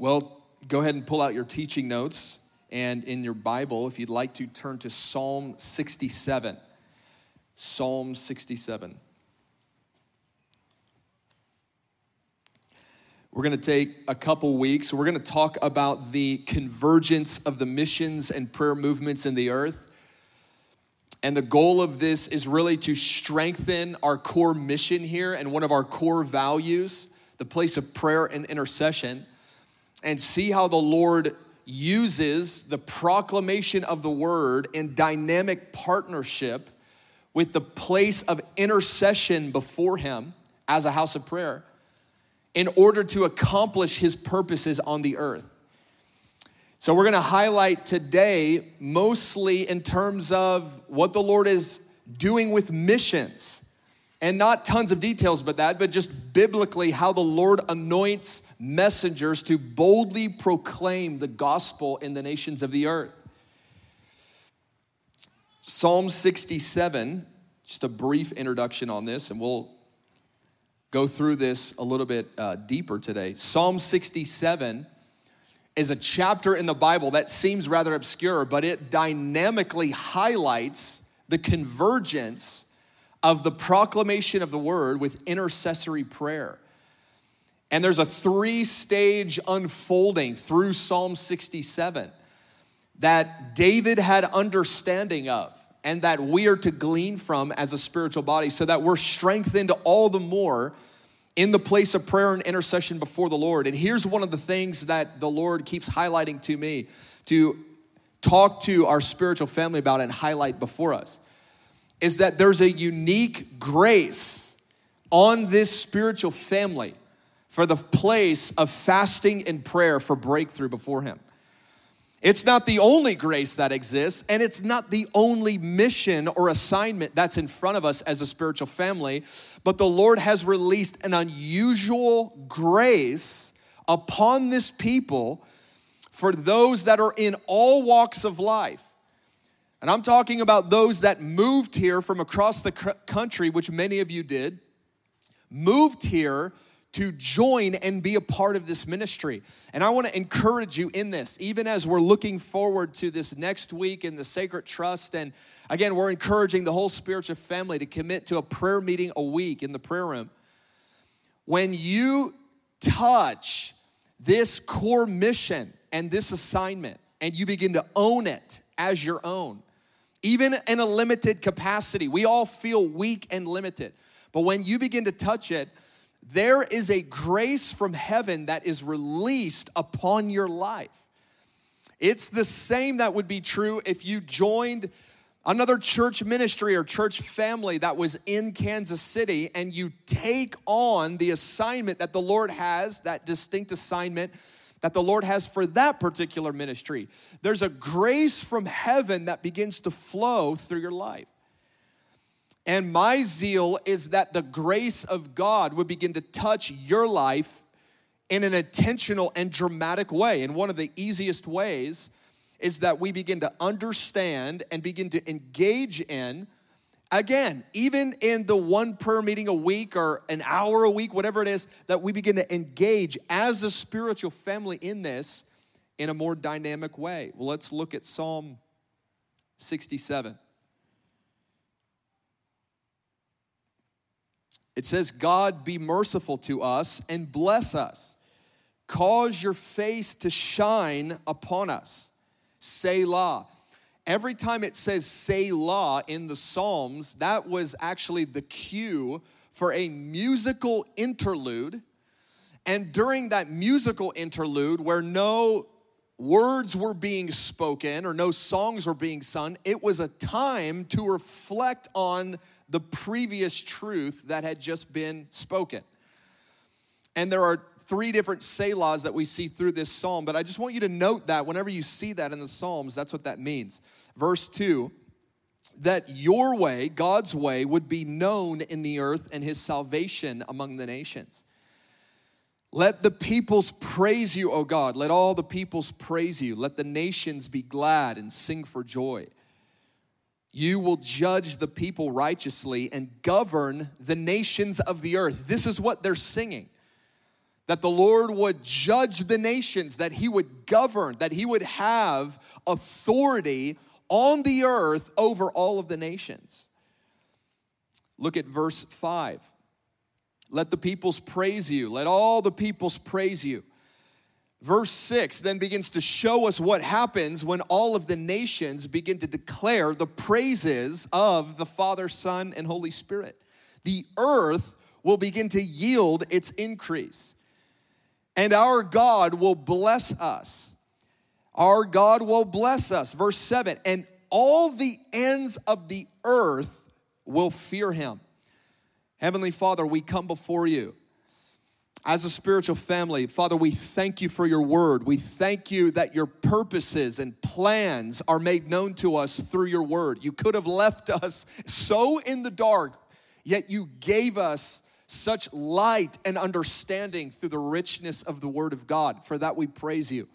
Well, go ahead and pull out your teaching notes and in your Bible, if you'd like to turn to Psalm 67. Psalm 67. We're going to take a couple weeks. We're going to talk about the convergence of the missions and prayer movements in the earth. And the goal of this is really to strengthen our core mission here and one of our core values, the place of prayer and intercession, and see how the Lord uses the proclamation of the word in dynamic partnership with the place of intercession before Him as a house of prayer in order to accomplish His purposes on the earth. So, we're gonna highlight today mostly in terms of what the Lord is doing with missions. And not tons of details about that, but just biblically how the Lord anoints messengers to boldly proclaim the gospel in the nations of the earth. Psalm 67, just a brief introduction on this, and we'll go through this a little bit uh, deeper today. Psalm 67 is a chapter in the Bible that seems rather obscure, but it dynamically highlights the convergence of the proclamation of the word with intercessory prayer. And there's a three stage unfolding through Psalm 67 that David had understanding of and that we are to glean from as a spiritual body so that we're strengthened all the more in the place of prayer and intercession before the Lord. And here's one of the things that the Lord keeps highlighting to me to talk to our spiritual family about and highlight before us is that there's a unique grace on this spiritual family for the place of fasting and prayer for breakthrough before Him. It's not the only grace that exists, and it's not the only mission or assignment that's in front of us as a spiritual family, but the Lord has released an unusual grace upon this people for those that are in all walks of life. And I'm talking about those that moved here from across the country, which many of you did, moved here to join and be a part of this ministry. And I want to encourage you in this, even as we're looking forward to this next week in the Sacred Trust. And again, we're encouraging the whole spiritual family to commit to a prayer meeting a week in the prayer room. When you touch this core mission and this assignment, and you begin to own it as your own, even in a limited capacity, we all feel weak and limited. But when you begin to touch it, there is a grace from heaven that is released upon your life. It's the same that would be true if you joined another church ministry or church family that was in Kansas City and you take on the assignment that the Lord has, that distinct assignment that the Lord has for that particular ministry. There's a grace from heaven that begins to flow through your life. And my zeal is that the grace of God would begin to touch your life in an intentional and dramatic way. And one of the easiest ways is that we begin to understand and begin to engage in, again, even in the one prayer meeting a week or an hour a week, whatever it is, that we begin to engage as a spiritual family in this in a more dynamic way. Well, let's look at Psalm 67. It says, God be merciful to us and bless us. Cause your face to shine upon us. Selah. Every time it says Selah in the Psalms, that was actually the cue for a musical interlude. And during that musical interlude, where no words were being spoken or no songs were being sung, it was a time to reflect on the previous truth that had just been spoken. And there are three different Selahs that we see through this psalm, but I just want you to note that whenever you see that in the Psalms, that's what that means. Verse 2 that your way, God's way, would be known in the earth and his salvation among the nations. Let the peoples praise you, O God. Let all the peoples praise you. Let the nations be glad and sing for joy. You will judge the people righteously and govern the nations of the earth. This is what they're singing. that the Lord would judge the nations, that he would govern, that he would have authority on the earth over all of the nations. Look at verse 5. Let the peoples praise you. Let all the peoples praise you. Verse 6 then begins to show us what happens when all of the nations begin to declare the praises of the Father, Son, and Holy Spirit. The earth will begin to yield its increase. And our God will bless us. Our God will bless us. Verse 7 and all the ends of the earth will fear him. Heavenly Father, we come before you as a spiritual family, Father, we thank you for your word. We thank you that your purposes and plans are made known to us through your word. You could have left us so in the dark, yet you gave us such light and understanding through the richness of the word of God. For that we praise you.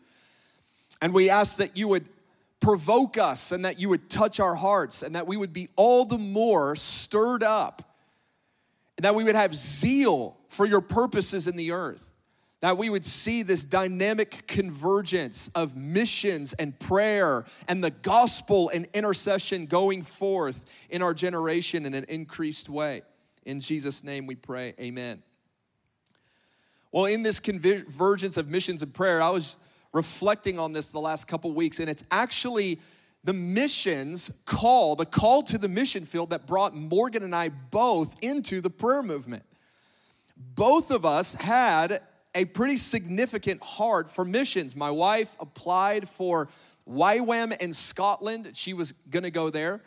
And we ask that you would provoke us and that you would touch our hearts and that we would be all the more stirred up that we would have zeal for your purposes in the earth, that we would see this dynamic convergence of missions and prayer and the gospel and intercession going forth in our generation in an increased way. In Jesus' name we pray, amen. Well, in this convergence of missions and prayer, I was reflecting on this the last couple weeks, and it's actually the missions call, the call to the mission field that brought Morgan and I both into the prayer movement. Both of us had a pretty significant heart for missions. My wife applied for YWAM in Scotland. She was gonna go there.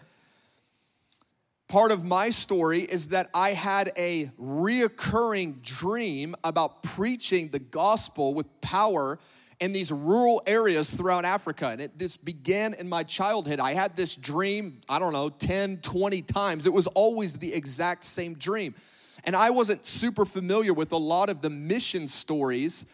Part of my story is that I had a reoccurring dream about preaching the gospel with power in these rural areas throughout Africa. And it, this began in my childhood. I had this dream, I don't know, 10, 20 times. It was always the exact same dream. And I wasn't super familiar with a lot of the mission stories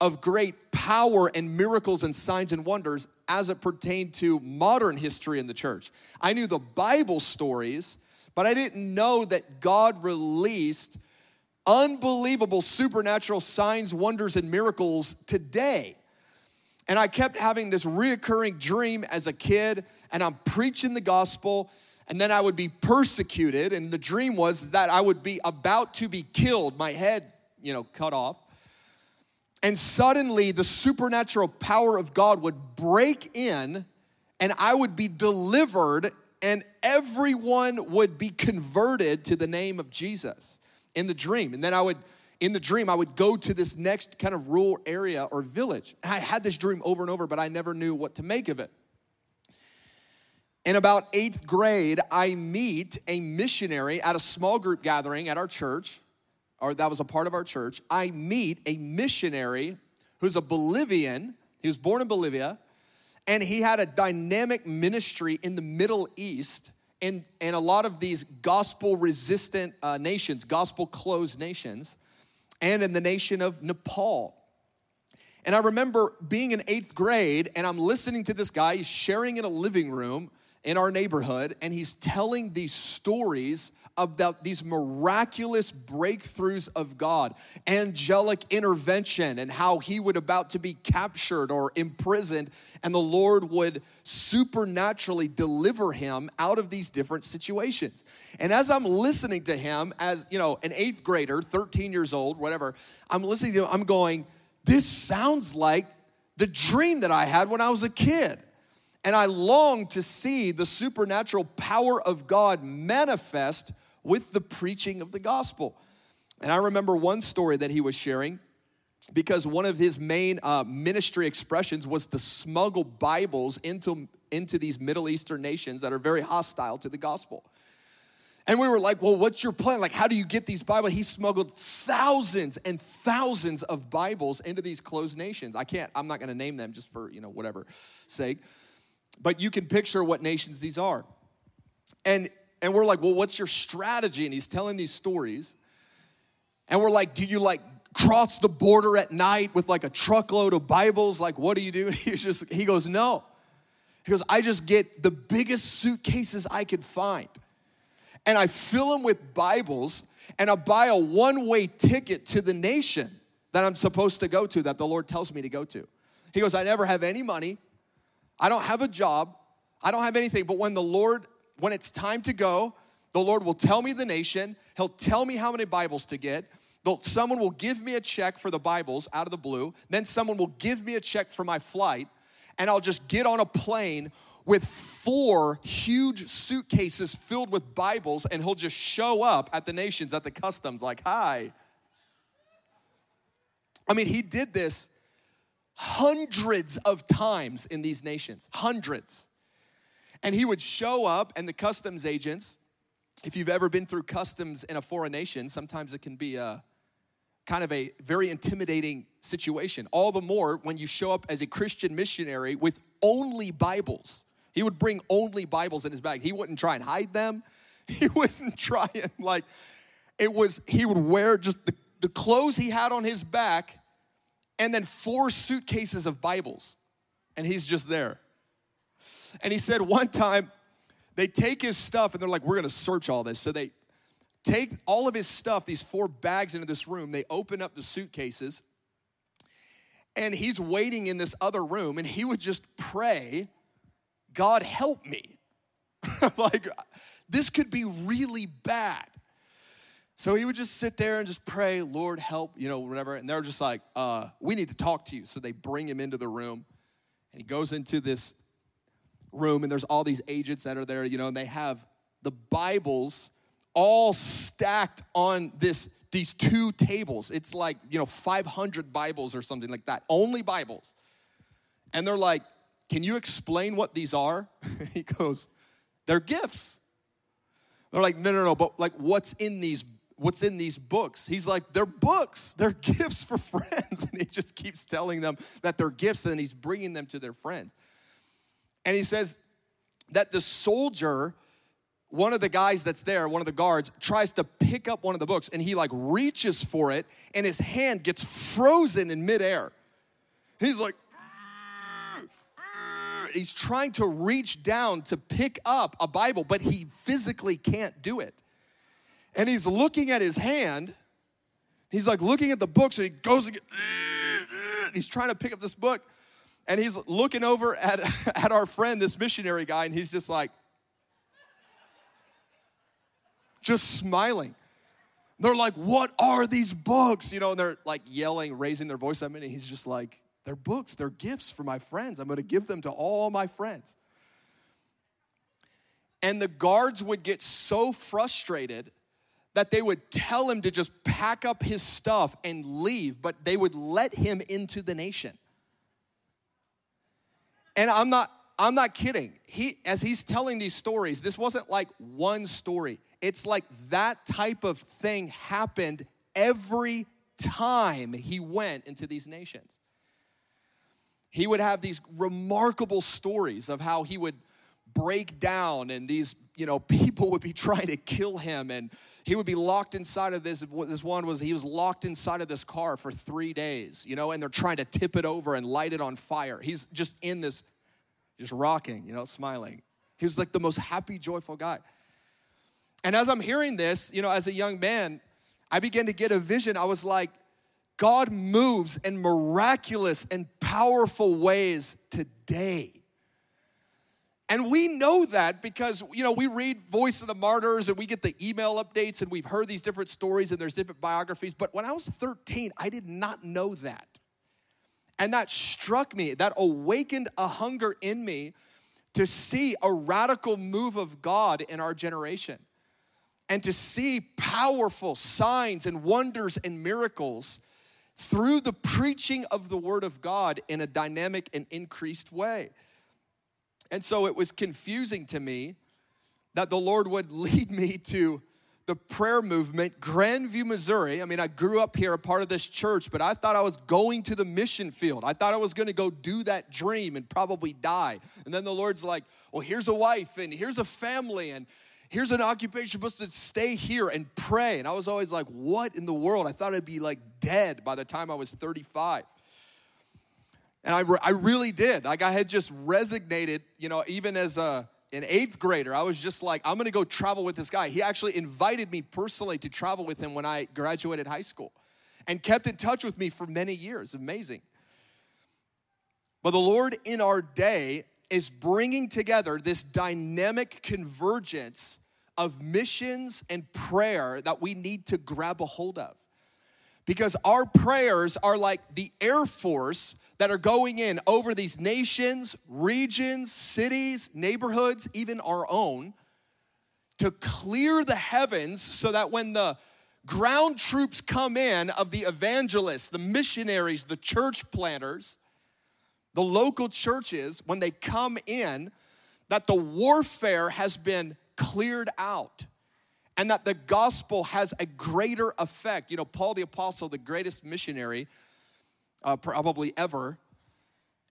of great power and miracles and signs and wonders as it pertained to modern history in the church. I knew the Bible stories, but I didn't know that God released unbelievable supernatural signs, wonders, and miracles today. And I kept having this reoccurring dream as a kid, and I'm preaching the gospel, and then I would be persecuted. And the dream was that I would be about to be killed, my head, you know, cut off. And suddenly the supernatural power of God would break in, and I would be delivered, and everyone would be converted to the name of Jesus in the dream. And then I would in the dream, I would go to this next kind of rural area or village. And I had this dream over and over, but I never knew what to make of it. In about eighth grade, I meet a missionary at a small group gathering at our church, or that was a part of our church. I meet a missionary who's a Bolivian. He was born in Bolivia, and he had a dynamic ministry in the Middle East and, and a lot of these gospel resistant uh, nations, gospel closed nations and in the nation of Nepal. And I remember being in eighth grade, and I'm listening to this guy, he's sharing in a living room in our neighborhood, and he's telling these stories about these miraculous breakthroughs of God, angelic intervention, and how he would about to be captured or imprisoned, and the Lord would supernaturally deliver him out of these different situations. And as I'm listening to him, as you know, an eighth grader, 13 years old, whatever, I'm listening to him, I'm going, this sounds like the dream that I had when I was a kid. And I long to see the supernatural power of God manifest with the preaching of the gospel. And I remember one story that he was sharing because one of his main uh, ministry expressions was to smuggle Bibles into, into these Middle Eastern nations that are very hostile to the gospel. And we were like, well, what's your plan? Like, how do you get these Bibles? He smuggled thousands and thousands of Bibles into these closed nations. I can't, I'm not gonna name them just for, you know, whatever sake. But you can picture what nations these are. And and we're like, well, what's your strategy? And he's telling these stories. And we're like, do you like cross the border at night with like a truckload of Bibles? Like, what do you do? And he's just, he goes, no. He goes, I just get the biggest suitcases I could find. And I fill them with Bibles and I buy a one way ticket to the nation that I'm supposed to go to, that the Lord tells me to go to. He goes, I never have any money. I don't have a job. I don't have anything. But when the Lord, when it's time to go, the Lord will tell me the nation. He'll tell me how many Bibles to get. Someone will give me a check for the Bibles out of the blue. Then someone will give me a check for my flight. And I'll just get on a plane with four huge suitcases filled with Bibles. And he'll just show up at the nations, at the customs, like, hi. I mean, he did this hundreds of times in these nations, hundreds. And he would show up, and the customs agents, if you've ever been through customs in a foreign nation, sometimes it can be a kind of a very intimidating situation. All the more when you show up as a Christian missionary with only Bibles. He would bring only Bibles in his bag. He wouldn't try and hide them. He wouldn't try and like, it was, he would wear just the, the clothes he had on his back and then four suitcases of Bibles. And he's just there. And he said one time, they take his stuff and they're like, we're gonna search all this. So they take all of his stuff, these four bags into this room. They open up the suitcases and he's waiting in this other room and he would just pray, God help me. like, this could be really bad. So he would just sit there and just pray, Lord, help, you know, whatever. And they're just like, uh, we need to talk to you. So they bring him into the room and he goes into this room and there's all these agents that are there, you know, and they have the Bibles all stacked on this these two tables. It's like, you know, 500 Bibles or something like that. Only Bibles. And they're like, "Can you explain what these are?" he goes, "They're gifts." They're like, "No, no, no, but like what's in these what's in these books. He's like, they're books, they're gifts for friends. And he just keeps telling them that they're gifts and he's bringing them to their friends. And he says that the soldier, one of the guys that's there, one of the guards, tries to pick up one of the books and he like reaches for it and his hand gets frozen in midair. He's like, he's trying to reach down to pick up a Bible, but he physically can't do it and he's looking at his hand. He's like looking at the books and he goes again. He's trying to pick up this book and he's looking over at, at our friend, this missionary guy, and he's just like, just smiling. They're like, What are these books? You know, and they're like yelling, raising their voice at me, and he's just like, They're books, they're gifts for my friends. I'm gonna give them to all my friends. And the guards would get so frustrated that they would tell him to just pack up his stuff and leave, but they would let him into the nation. And I'm not I'm not kidding. He as he's telling these stories, this wasn't like one story. It's like that type of thing happened every time he went into these nations. He would have these remarkable stories of how he would break down and these you know people would be trying to kill him and he would be locked inside of this this one was he was locked inside of this car for three days you know and they're trying to tip it over and light it on fire. He's just in this just rocking you know smiling. He was like the most happy joyful guy. And as i'm hearing this you know as a young man i began to get a vision. I was like god moves in miraculous and powerful ways today and we know that because, you know, we read Voice of the Martyrs and we get the email updates and we've heard these different stories and there's different biographies. But when I was 13, I did not know that. And that struck me, that awakened a hunger in me to see a radical move of God in our generation and to see powerful signs and wonders and miracles through the preaching of the Word of God in a dynamic and increased way. And so it was confusing to me that the Lord would lead me to the prayer movement, Grandview, Missouri. I mean, I grew up here, a part of this church, but I thought I was going to the mission field. I thought I was going to go do that dream and probably die. And then the Lord's like, well, here's a wife and here's a family and here's an occupation supposed to stay here and pray. And I was always like, what in the world? I thought I'd be like dead by the time I was 35. And I, re- I really did. Like I had just resignated, you know, even as a, an eighth grader, I was just like, I'm gonna go travel with this guy. He actually invited me personally to travel with him when I graduated high school. and kept in touch with me for many years. Amazing. But the Lord in our day is bringing together this dynamic convergence of missions and prayer that we need to grab a hold of. Because our prayers are like the Air Force that are going in over these nations, regions, cities, neighborhoods, even our own, to clear the heavens so that when the ground troops come in of the evangelists, the missionaries, the church planters, the local churches, when they come in, that the warfare has been cleared out and that the gospel has a greater effect. You know, Paul the Apostle, the greatest missionary uh, probably ever,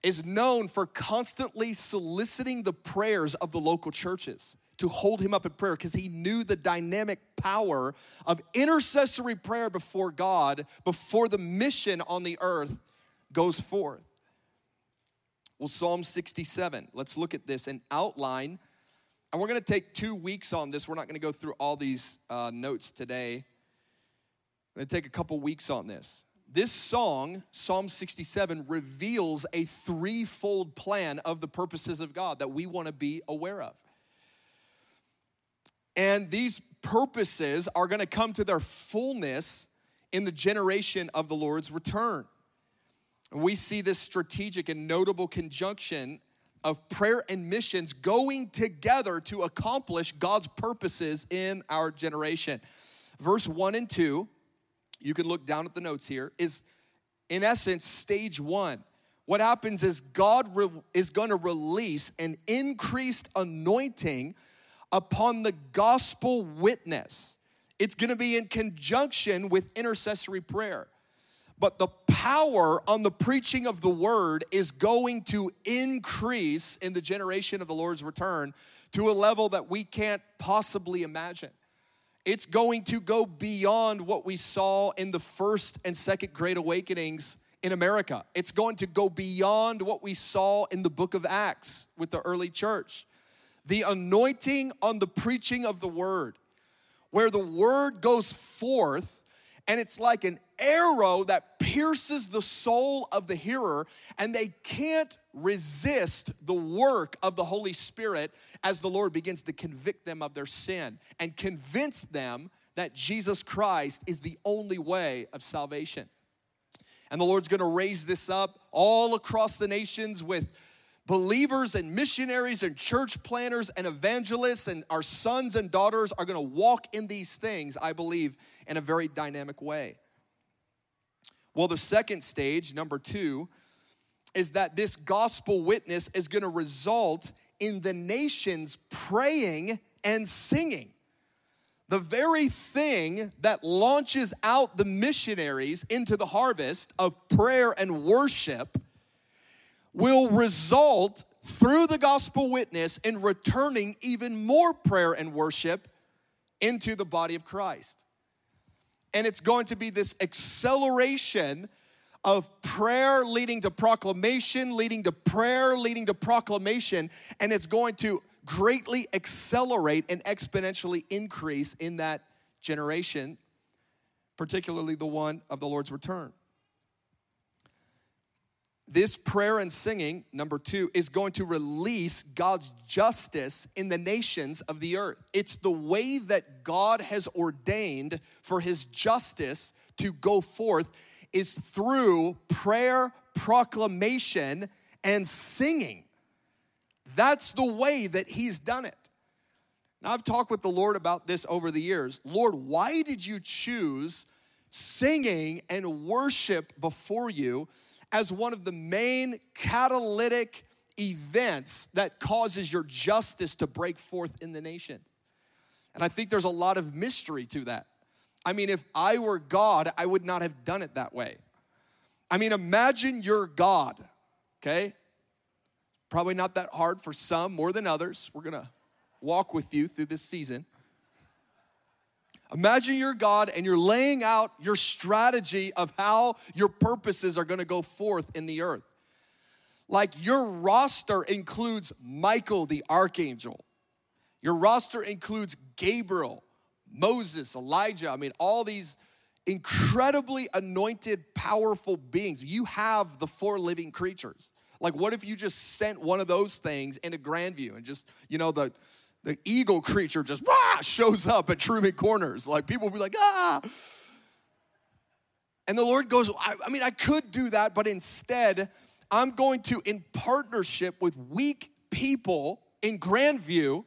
is known for constantly soliciting the prayers of the local churches to hold him up in prayer because he knew the dynamic power of intercessory prayer before God before the mission on the earth goes forth. Well, Psalm 67, let's look at this and outline. And we're going to take two weeks on this. We're not going to go through all these uh, notes today. I'm going to take a couple weeks on this. This song, Psalm 67, reveals a threefold plan of the purposes of God that we want to be aware of. And these purposes are going to come to their fullness in the generation of the Lord's return. And we see this strategic and notable conjunction of prayer and missions going together to accomplish God's purposes in our generation. Verse 1 and 2, you can look down at the notes here, is in essence stage one. What happens is God re- is going to release an increased anointing upon the gospel witness. It's going to be in conjunction with intercessory prayer. But the power on the preaching of the word is going to increase in the generation of the Lord's return to a level that we can't possibly imagine. It's going to go beyond what we saw in the first and second great awakenings in America. It's going to go beyond what we saw in the book of Acts with the early church the anointing on the preaching of the word, where the word goes forth and it's like an arrow that pierces the soul of the hearer, and they can't resist the work of the Holy Spirit as the Lord begins to convict them of their sin and convince them that Jesus Christ is the only way of salvation. And the Lord's gonna raise this up all across the nations with believers and missionaries and church planners and evangelists and our sons and daughters are going to walk in these things, I believe, in a very dynamic way. Well, the second stage, number two, is that this gospel witness is going to result in the nations praying and singing. The very thing that launches out the missionaries into the harvest of prayer and worship will result through the gospel witness in returning even more prayer and worship into the body of Christ. And it's going to be this acceleration of prayer leading to proclamation, leading to prayer, leading to proclamation, and it's going to greatly accelerate and exponentially increase in that generation, particularly the one of the Lord's return. This prayer and singing, number two, is going to release God's justice in the nations of the earth. It's the way that God has ordained for his justice to go forth is through prayer, proclamation, and singing. That's the way that he's done it. Now, I've talked with the Lord about this over the years. Lord, why did you choose singing and worship before you? As one of the main catalytic events that causes your justice to break forth in the nation. And I think there's a lot of mystery to that. I mean, if I were God, I would not have done it that way. I mean, imagine you're God, okay? Probably not that hard for some more than others. We're gonna walk with you through this season. Imagine you're God and you're laying out your strategy of how your purposes are gonna go forth in the earth. Like your roster includes Michael the archangel, your roster includes Gabriel, Moses, Elijah. I mean, all these incredibly anointed, powerful beings. You have the four living creatures. Like, what if you just sent one of those things into Grandview and just, you know, the the eagle creature just shows up at Truman Corners. Like people will be like, ah. And the Lord goes, I, I mean, I could do that, but instead, I'm going to, in partnership with weak people in Grandview,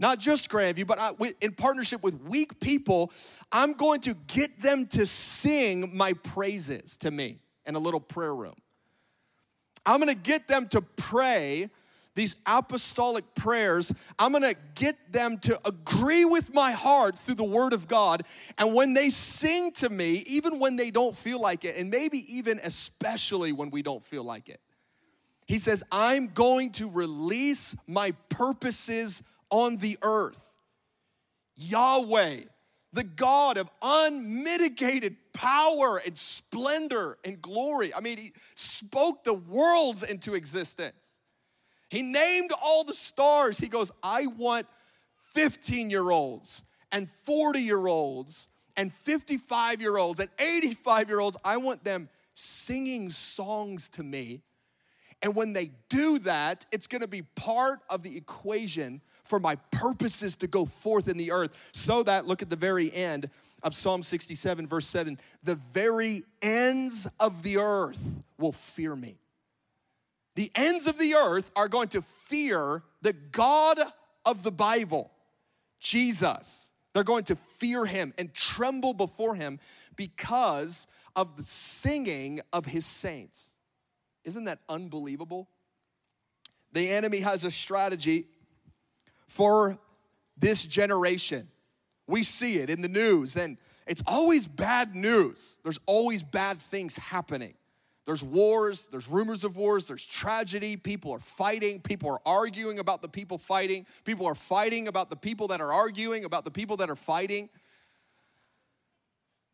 not just Grandview, but I, in partnership with weak people, I'm going to get them to sing my praises to me in a little prayer room. I'm gonna get them to pray these apostolic prayers, I'm gonna get them to agree with my heart through the Word of God. And when they sing to me, even when they don't feel like it, and maybe even especially when we don't feel like it, He says, I'm going to release my purposes on the earth. Yahweh, the God of unmitigated power and splendor and glory. I mean, He spoke the worlds into existence. He named all the stars. He goes, I want 15 year olds and 40 year olds and 55 year olds and 85 year olds. I want them singing songs to me. And when they do that, it's gonna be part of the equation for my purposes to go forth in the earth. So that, look at the very end of Psalm 67, verse 7 the very ends of the earth will fear me. The ends of the earth are going to fear the God of the Bible, Jesus. They're going to fear him and tremble before him because of the singing of his saints. Isn't that unbelievable? The enemy has a strategy for this generation. We see it in the news, and it's always bad news. There's always bad things happening. There's wars, there's rumors of wars, there's tragedy. People are fighting, people are arguing about the people fighting, people are fighting about the people that are arguing, about the people that are fighting.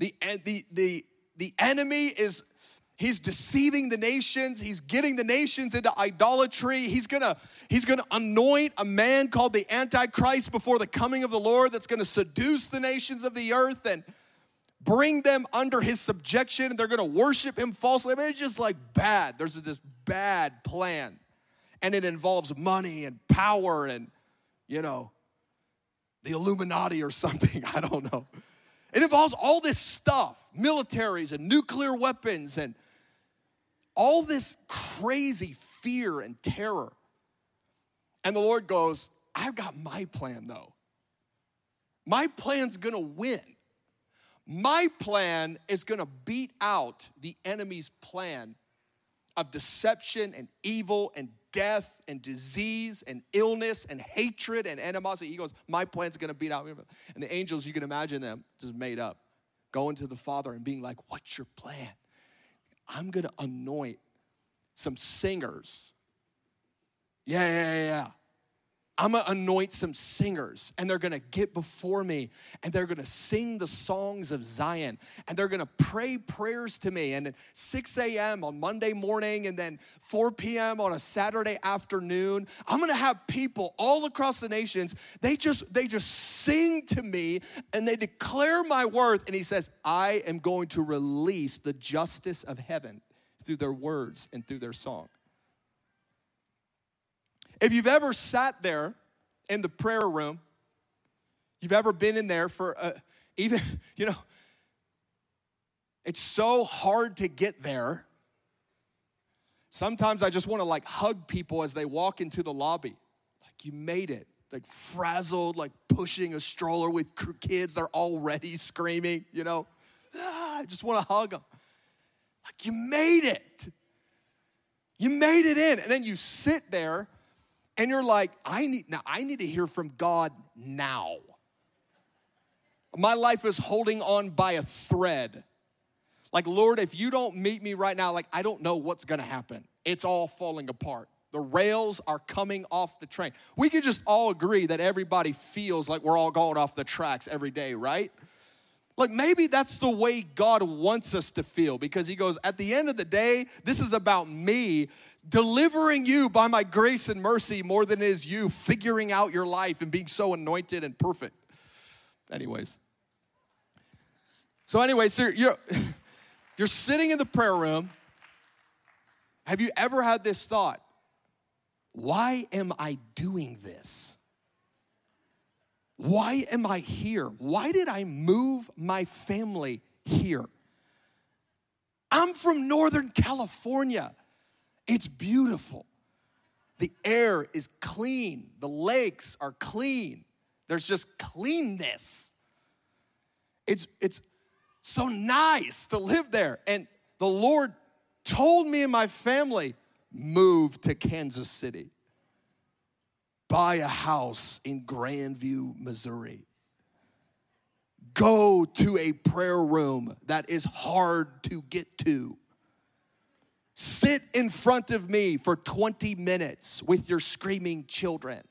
The, the, the, the enemy is he's deceiving the nations he's getting the nations into idolatry he's gonna he's gonna anoint a man called the antichrist before the coming of the lord that's gonna seduce the nations of the earth and bring them under his subjection and they're gonna worship him falsely. I mean, it's just like bad. There's this bad plan. And it involves money and power and, you know, the Illuminati or something. I don't know. It involves all this stuff militaries and nuclear weapons and all this crazy fear and terror. And the Lord goes, I've got my plan though. My plan's gonna win. My plan is gonna beat out the enemy's plan of deception and evil and death and disease and illness and hatred and animosity. He goes, My plan's gonna beat out. And the angels, you can imagine them just made up, going to the Father and being like, What's your plan? I'm gonna anoint some singers. Yeah, yeah, yeah. I'm gonna anoint some singers and they're gonna get before me and they're gonna sing the songs of Zion and they're gonna pray prayers to me. And at 6 a.m. on Monday morning and then 4 p.m. on a Saturday afternoon, I'm gonna have people all across the nations, they just they just sing to me and they declare my worth. And he says, I am going to release the justice of heaven through their words and through their song. If you've ever sat there in the prayer room, you've ever been in there for uh, even, you know, it's so hard to get there. Sometimes I just want to like hug people as they walk into the lobby. Like, you made it. Like, frazzled, like pushing a stroller with kids. They're already screaming, you know. Ah, I just want to hug them. Like, you made it. You made it in. And then you sit there and you're like, I need now I need to hear from God now. My life is holding on by a thread. Like, Lord, if you don't meet me right now, like I don't know what's gonna happen. It's all falling apart. The rails are coming off the train. We could just all agree that everybody feels like we're all going off the tracks every day, right? Like maybe that's the way God wants us to feel because He goes, at the end of the day, this is about me delivering you by my grace and mercy more than it is you figuring out your life and being so anointed and perfect. Anyways. So, anyway, so you're, you're sitting in the prayer room. Have you ever had this thought? Why am I doing this? Why am I here? Why did I move my family here? I'm from Northern California. It's beautiful. The air is clean, the lakes are clean. There's just cleanness. It's, it's so nice to live there. And the Lord told me and my family, move to Kansas City buy a house in Grandview, Missouri. Go to a prayer room that is hard to get to. Sit in front of me for 20 minutes with your screaming children.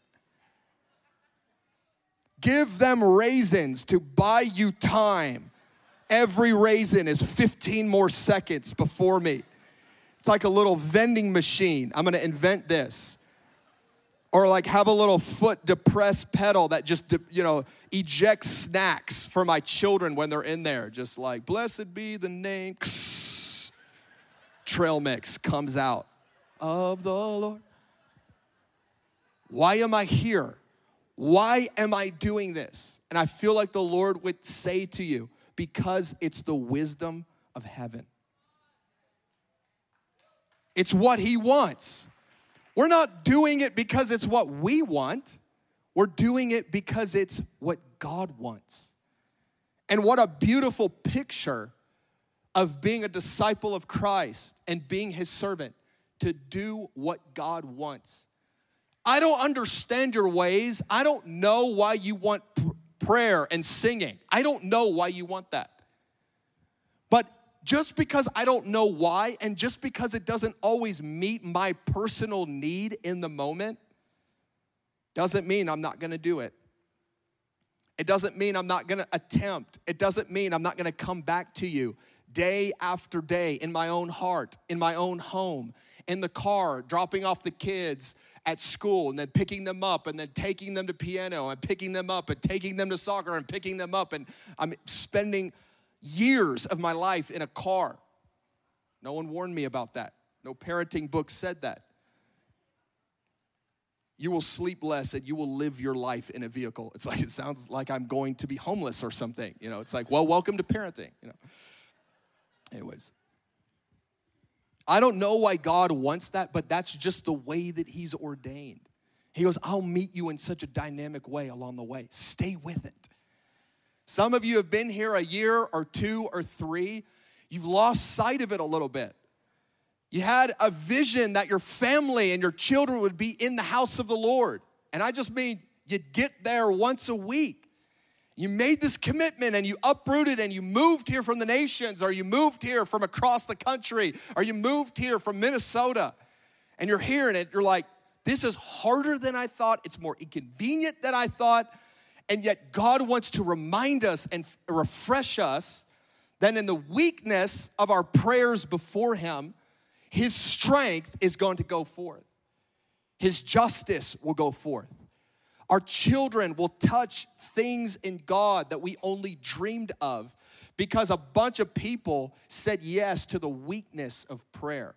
Give them raisins to buy you time. Every raisin is 15 more seconds before me. It's like a little vending machine. I'm gonna invent this or like have a little foot depressed pedal that just you know ejects snacks for my children when they're in there just like blessed be the name trail mix comes out of the lord. Why am i here? Why am i doing this? And i feel like the lord would say to you because it's the wisdom of heaven. It's what he wants. We're not doing it because it's what we want. We're doing it because it's what God wants. And what a beautiful picture of being a disciple of Christ and being his servant to do what God wants. I don't understand your ways. I don't know why you want pr- prayer and singing. I don't know why you want that. But just because I don't know why and just because it doesn't always meet my personal need in the moment doesn't mean I'm not gonna do it. It doesn't mean I'm not gonna attempt. It doesn't mean I'm not gonna come back to you day after day in my own heart, in my own home, in the car, dropping off the kids at school and then picking them up and then taking them to piano and picking them up and taking them to soccer and picking them up. And I'm spending years of my life in a car. No one warned me about that. No parenting book said that. You will sleep less and you will live your life in a vehicle. It's like it sounds like I'm going to be homeless or something. You know, it's like, well, welcome to parenting, you know. Anyways. I don't know why God wants that, but that's just the way that He's ordained. He goes, I'll meet you in such a dynamic way along the way. Stay with it. Some of you have been here a year or two or three. You've lost sight of it a little bit. You had a vision that your family and your children would be in the house of the Lord. And I just mean you'd get there once a week. You made this commitment and you uprooted and you moved here from the nations, or you moved here from across the country, or you moved here from Minnesota. And you're hearing it, you're like, this is harder than I thought. It's more inconvenient than I thought. And yet, God wants to remind us and refresh us that in the weakness of our prayers before Him, His strength is going to go forth, His justice will go forth. Our children will touch things in God that we only dreamed of because a bunch of people said yes to the weakness of prayer.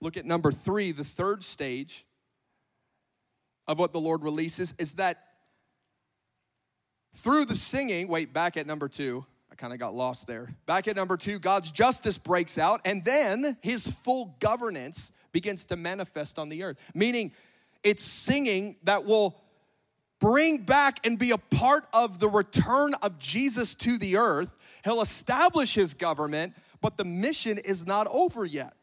Look at number three, the third stage of what the Lord releases is that through the singing, wait, back at number two, I kind of got lost there. Back at number two, God's justice breaks out, and then his full governance begins to manifest on the earth. Meaning, it's singing that will bring back and be a part of the return of Jesus to the earth. He'll establish his government, but the mission is not over yet.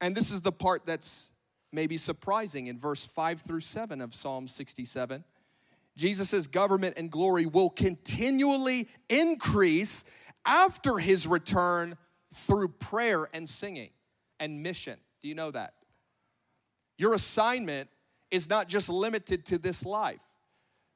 And this is the part that's maybe surprising in verse 5 through 7 of Psalm 67. Jesus' government and glory will continually increase after his return through prayer and singing and mission. Do you know that? Your assignment is not just limited to this life.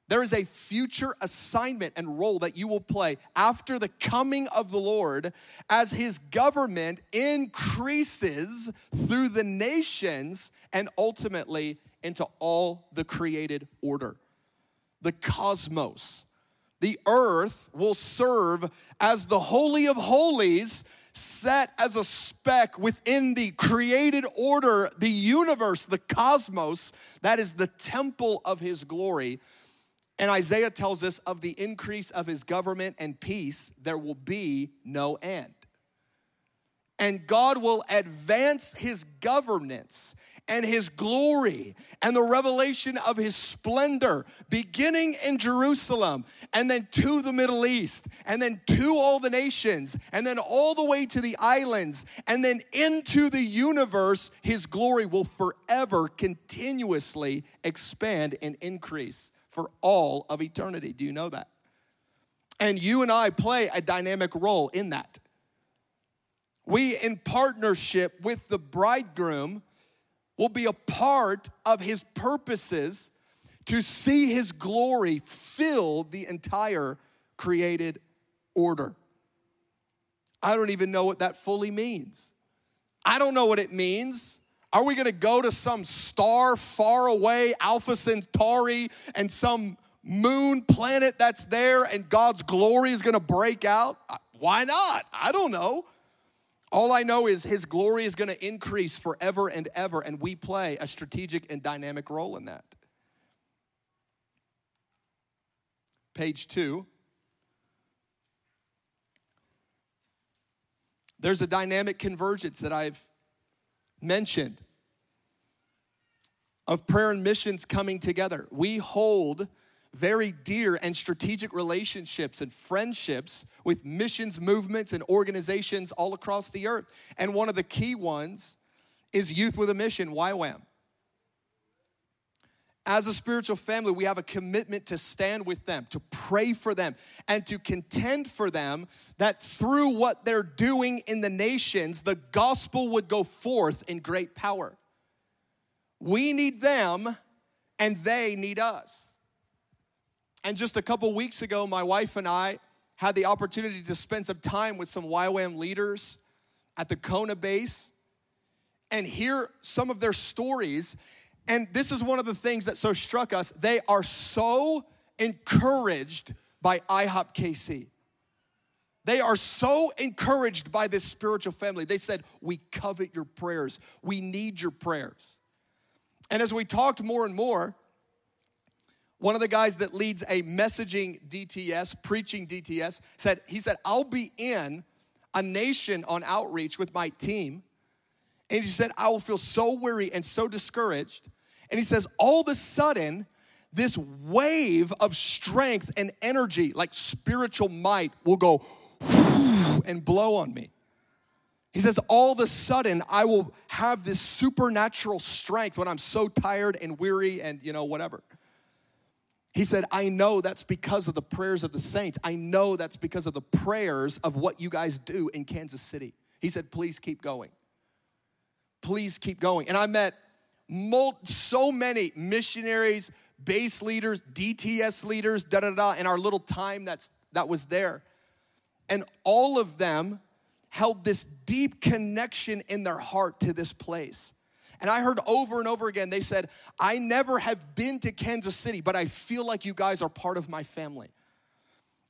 There is a future assignment and role that you will play after the coming of the Lord as his government increases through the nations and ultimately into all the created order. The cosmos, the earth will serve as the Holy of Holies, set as a speck within the created order, the universe, the cosmos, that is the temple of his glory. And Isaiah tells us of the increase of his government and peace, there will be no end. And God will advance his governance and his glory and the revelation of his splendor, beginning in Jerusalem and then to the Middle East and then to all the nations and then all the way to the islands and then into the universe. His glory will forever continuously expand and increase for all of eternity. Do you know that? And you and I play a dynamic role in that. We, in partnership with the bridegroom, will be a part of his purposes to see his glory fill the entire created order. I don't even know what that fully means. I don't know what it means. Are we gonna go to some star far away, Alpha Centauri, and some moon planet that's there and God's glory is gonna break out? Why not? I don't know. All I know is his glory is going to increase forever and ever, and we play a strategic and dynamic role in that. Page two. There's a dynamic convergence that I've mentioned of prayer and missions coming together. We hold very dear and strategic relationships and friendships with missions movements and organizations all across the earth. And one of the key ones is Youth with a Mission, YWAM. As a spiritual family, we have a commitment to stand with them, to pray for them, and to contend for them that through what they're doing in the nations, the gospel would go forth in great power. We need them, and they need us. And just a couple weeks ago, my wife and I had the opportunity to spend some time with some YWAM leaders at the Kona base and hear some of their stories. And this is one of the things that so struck us. They are so encouraged by IHOP KC. They are so encouraged by this spiritual family. They said, We covet your prayers. We need your prayers. And as we talked more and more, one of the guys that leads a messaging DTS, preaching DTS, said, he said, I'll be in a nation on outreach with my team. And he said, I will feel so weary and so discouraged. And he says, all of a sudden, this wave of strength and energy, like spiritual might, will go and blow on me. He says, all of a sudden, I will have this supernatural strength when I'm so tired and weary and, you know, whatever. He said, I know that's because of the prayers of the saints. I know that's because of the prayers of what you guys do in Kansas City. He said, please keep going. Please keep going. And I met so many missionaries, base leaders, DTS leaders, da da da, in our little time that's, that was there. And all of them held this deep connection in their heart to this place. And I heard over and over again, they said, I never have been to Kansas City, but I feel like you guys are part of my family.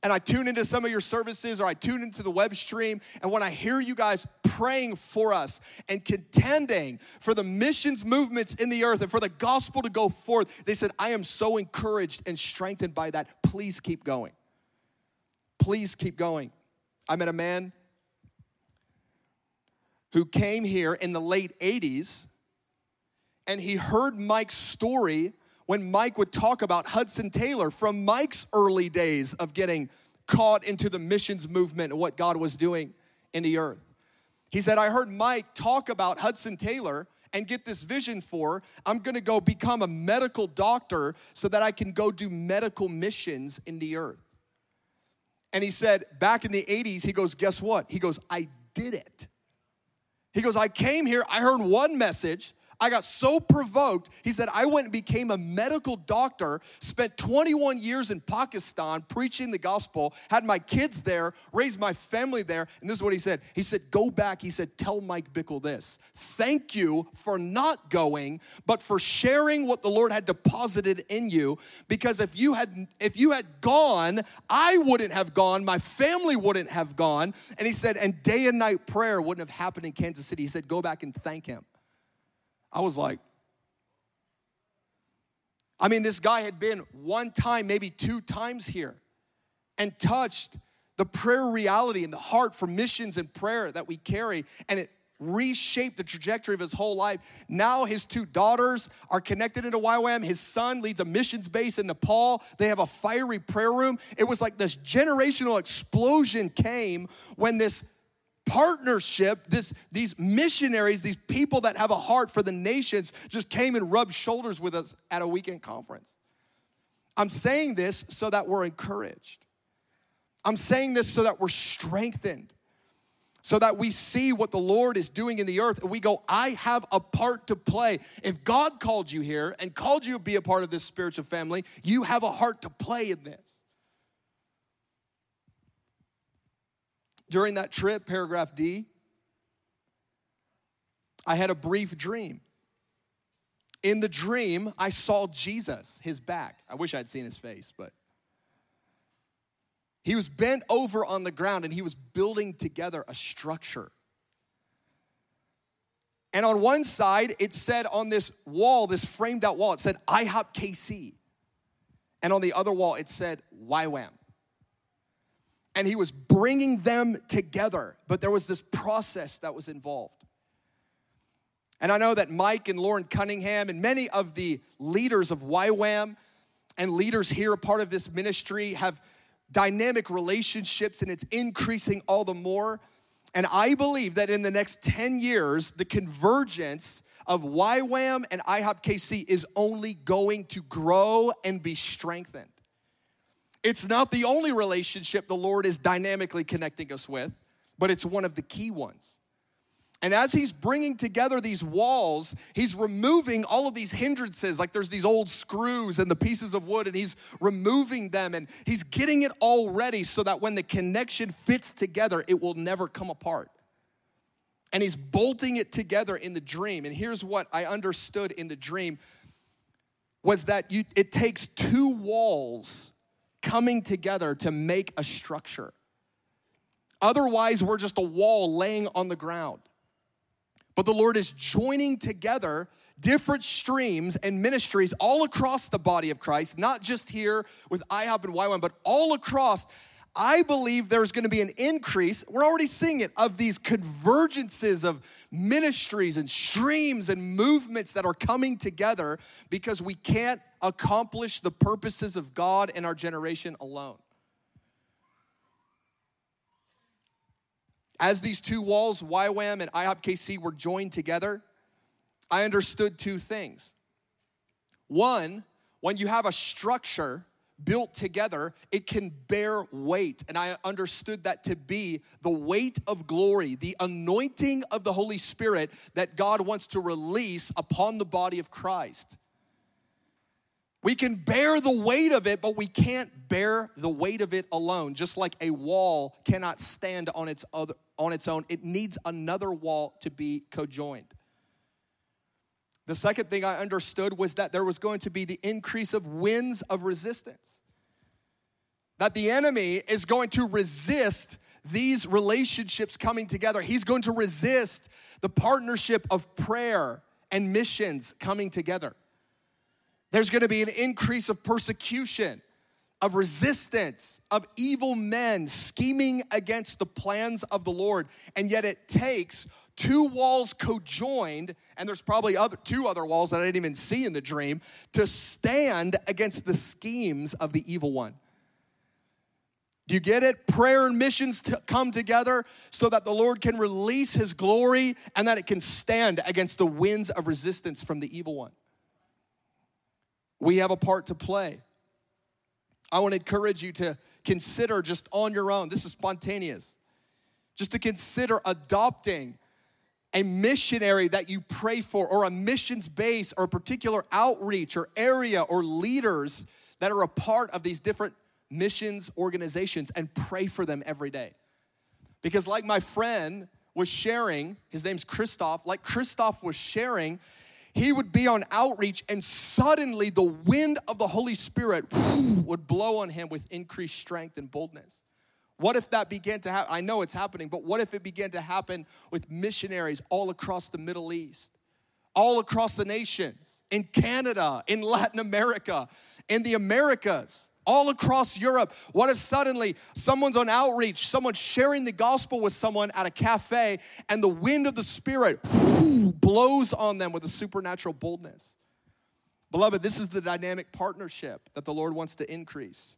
And I tune into some of your services or I tune into the web stream. And when I hear you guys praying for us and contending for the missions movements in the earth and for the gospel to go forth, they said, I am so encouraged and strengthened by that. Please keep going. Please keep going. I met a man who came here in the late 80s and he heard Mike's story when Mike would talk about Hudson Taylor from Mike's early days of getting caught into the missions movement and what God was doing in the earth. He said, I heard Mike talk about Hudson Taylor and get this vision for I'm gonna go become a medical doctor so that I can go do medical missions in the earth. And he said, back in the 80s, he goes, Guess what? He goes, I did it. He goes, I came here, I heard one message, I got so provoked. He said, I went and became a medical doctor, spent 21 years in Pakistan preaching the gospel, had my kids there, raised my family there. And this is what he said. He said, Go back. He said, Tell Mike Bickle this. Thank you for not going, but for sharing what the Lord had deposited in you. Because if you had if you had gone, I wouldn't have gone, my family wouldn't have gone. And he said, and day and night prayer wouldn't have happened in Kansas City. He said, Go back and thank him. I was like, I mean, this guy had been one time, maybe two times here and touched the prayer reality and the heart for missions and prayer that we carry. And it reshaped the trajectory of his whole life. Now his two daughters are connected into YWAM. His son leads a missions base in Nepal. They have a fiery prayer room. It was like this generational explosion came when this partnership, this, these missionaries, these people that have a heart for the nations, just came and rubbed shoulders with us at a weekend conference. I'm saying this so that we're encouraged. I'm saying this so that we're strengthened, so that we see what the Lord is doing in the earth and we go, I have a part to play. If God called you here and called you to be a part of this spiritual family, you have a heart to play in this. During that trip, paragraph D, I had a brief dream. In the dream, I saw Jesus, his back. I wish I'd seen his face, but he was bent over on the ground and he was building together a structure. And on one side, it said on this wall, this framed out wall, it said IHOP KC. And on the other wall, it said YWAM and he was bringing them together, but there was this process that was involved. And I know that Mike and Loren Cunningham and many of the leaders of YWAM and leaders here, a part of this ministry, have dynamic relationships and it's increasing all the more. And I believe that in the next 10 years, the convergence of YWAM and IHOP KC is only going to grow and be strengthened. It's not the only relationship the Lord is dynamically connecting us with, but it's one of the key ones. And as he's bringing together these walls, he's removing all of these hindrances. Like there's these old screws and the pieces of wood, and he's removing them and he's getting it all ready so that when the connection fits together, it will never come apart. And he's bolting it together in the dream. And here's what I understood in the dream was that you, it takes two walls coming together to make a structure. Otherwise, we're just a wall laying on the ground. But the Lord is joining together different streams and ministries all across the body of Christ, not just here with IHOP and YWAM, but all across I believe there's going to be an increase, we're already seeing it, of these convergences of ministries and streams and movements that are coming together because we can't accomplish the purposes of God in our generation alone. As these two walls, YWAM and IHOP-KC, were joined together, I understood two things. One, when you have a structure, built together, it can bear weight. And I understood that to be the weight of glory, the anointing of the Holy Spirit that God wants to release upon the body of Christ. We can bear the weight of it, but we can't bear the weight of it alone. Just like a wall cannot stand on its, other, on its own, it needs another wall to be cojoined. The second thing I understood was that there was going to be the increase of winds of resistance. That the enemy is going to resist these relationships coming together. He's going to resist the partnership of prayer and missions coming together. There's going to be an increase of persecution, of resistance, of evil men scheming against the plans of the Lord. And yet it takes two walls cojoined, and there's probably other, two other walls that I didn't even see in the dream, to stand against the schemes of the evil one. Do you get it? Prayer and missions to come together so that the Lord can release His glory and that it can stand against the winds of resistance from the evil one. We have a part to play. I want to encourage you to consider just on your own, this is spontaneous, just to consider adopting a missionary that you pray for, or a missions base, or a particular outreach, or area, or leaders that are a part of these different missions organizations and pray for them every day. Because, like my friend was sharing, his name's Christoph, like Christoph was sharing, he would be on outreach and suddenly the wind of the Holy Spirit would blow on him with increased strength and boldness. What if that began to happen? I know it's happening, but what if it began to happen with missionaries all across the Middle East, all across the nations, in Canada, in Latin America, in the Americas? All across Europe. What if suddenly someone's on outreach, someone's sharing the gospel with someone at a cafe, and the wind of the Spirit blows on them with a supernatural boldness? Beloved, this is the dynamic partnership that the Lord wants to increase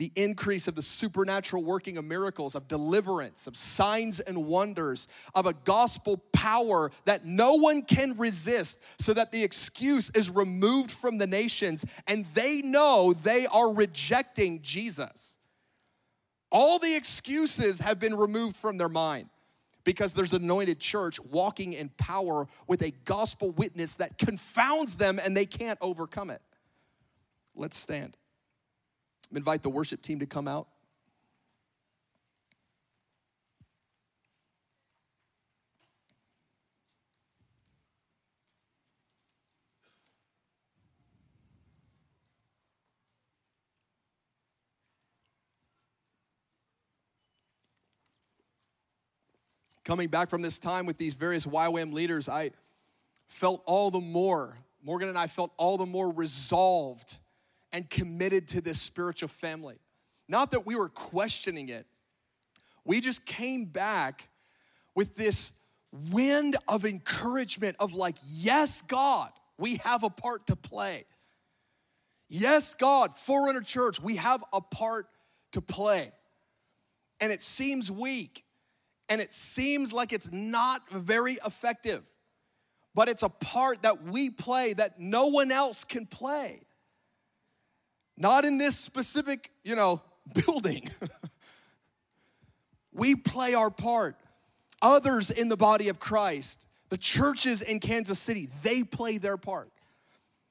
the increase of the supernatural working of miracles, of deliverance, of signs and wonders, of a gospel power that no one can resist, so that the excuse is removed from the nations and they know they are rejecting Jesus. All the excuses have been removed from their mind because there's an anointed church walking in power with a gospel witness that confounds them and they can't overcome it. Let's stand invite the worship team to come out. Coming back from this time with these various YWAM leaders, I felt all the more, Morgan and I felt all the more resolved and committed to this spiritual family. Not that we were questioning it, we just came back with this wind of encouragement of like, yes, God, we have a part to play. Yes, God, Forerunner Church, we have a part to play. And it seems weak and it seems like it's not very effective, but it's a part that we play that no one else can play. Not in this specific, you know, building. we play our part. Others in the body of Christ, the churches in Kansas City, they play their part.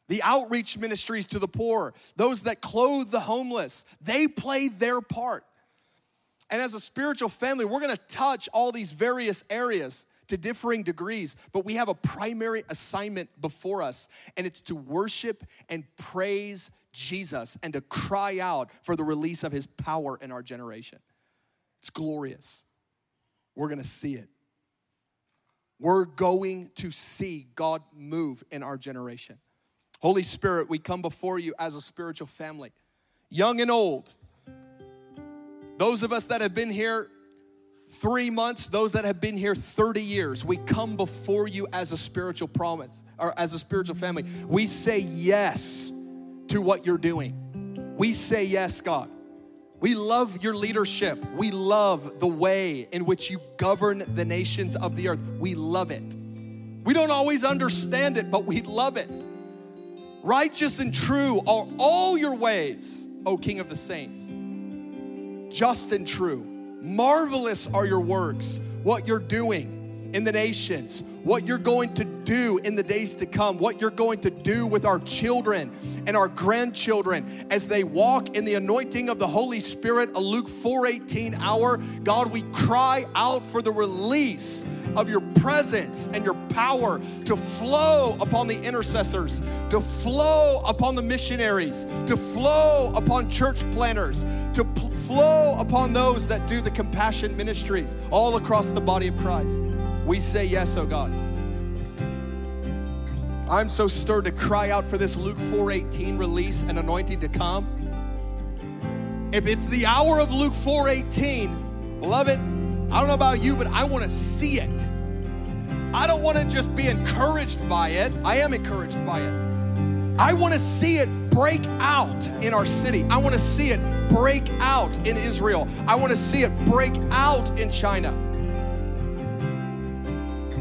The outreach ministries to the poor, those that clothe the homeless, they play their part. And as a spiritual family, we're gonna touch all these various areas to differing degrees, but we have a primary assignment before us, and it's to worship and praise Jesus and to cry out for the release of his power in our generation. It's glorious. We're gonna see it. We're going to see God move in our generation. Holy Spirit, we come before you as a spiritual family, young and old. Those of us that have been here three months, those that have been here 30 years, we come before you as a spiritual promise or as a spiritual family. We say yes to what you're doing. We say yes, God. We love your leadership. We love the way in which you govern the nations of the earth. We love it. We don't always understand it, but we love it. Righteous and true are all your ways, O King of the saints. Just and true. Marvelous are your works, what you're doing in the nations, what you're going to do in the days to come, what you're going to do with our children and our grandchildren as they walk in the anointing of the Holy Spirit, a Luke 4:18 hour. God, we cry out for the release of your presence and your power to flow upon the intercessors, to flow upon the missionaries, to flow upon church planners, to flow upon those that do the compassion ministries all across the body of Christ. We say yes, oh God. I'm so stirred to cry out for this Luke 4:18 release and anointing to come. If it's the hour of Luke 4:18, beloved, I don't know about you, but I want to see it. I don't want to just be encouraged by it. I am encouraged by it. I want to see it break out in our city. I want to see it break out in Israel. I want to see it break out in China.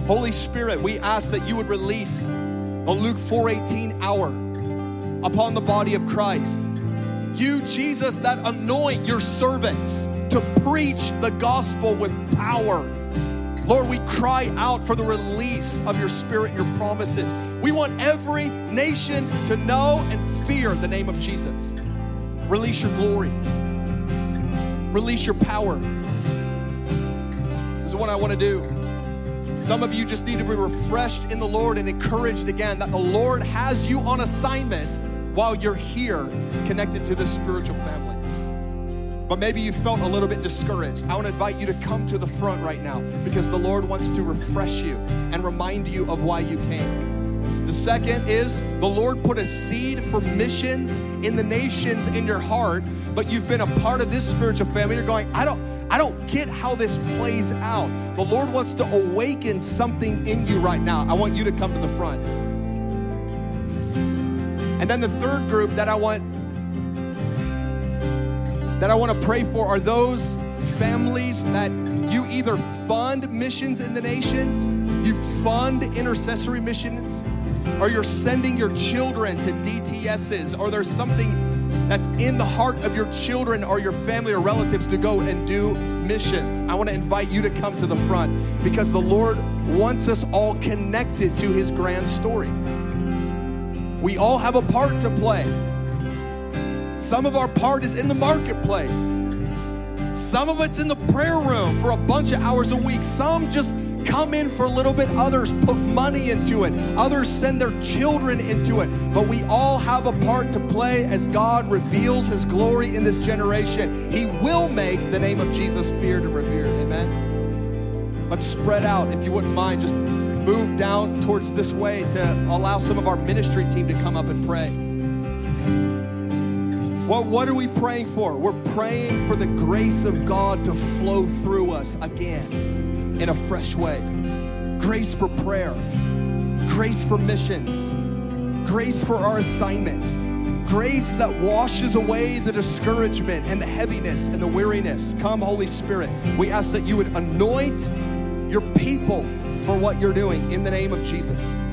Holy Spirit, we ask that you would release a Luke 4:18 hour upon the body of Christ. You, Jesus, that anoint your servants to preach the gospel with power. Lord, we cry out for the release of your spirit your promises. We want every nation to know and fear the name of Jesus. Release your glory, release your power. This is what I want to do. Some of you just need to be refreshed in the Lord and encouraged again that the Lord has you on assignment while you're here connected to this spiritual family. But maybe you felt a little bit discouraged. I want to invite you to come to the front right now because the Lord wants to refresh you and remind you of why you came. The second is the Lord put a seed for missions in the nations in your heart, but you've been a part of this spiritual family. You're going, I don't, I don't get how this plays out. The Lord wants to awaken something in you right now. I want you to come to the front. And then the third group that I want that I want to pray for are those families that you either fund missions in the nations, you fund intercessory missions, or you're sending your children to DTSs, or there's something that's in the heart of your children or your family or relatives to go and do missions. I want to invite you to come to the front because the Lord wants us all connected to his grand story. We all have a part to play. Some of our part is in the marketplace. Some of it's in the prayer room for a bunch of hours a week. Some just come in for a little bit, others put money into it, others send their children into it. But we all have a part to play as God reveals his glory in this generation. He will make the name of Jesus feared and revered. Amen. Let's spread out, if you wouldn't mind, just move down towards this way to allow some of our ministry team to come up and pray. Well, what are we praying for? We're praying for the grace of God to flow through us again in a fresh way. Grace for prayer, grace for missions, grace for our assignment, grace that washes away the discouragement and the heaviness and the weariness. Come, Holy Spirit, we ask that you would anoint your people for what you're doing in the name of Jesus.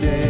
day.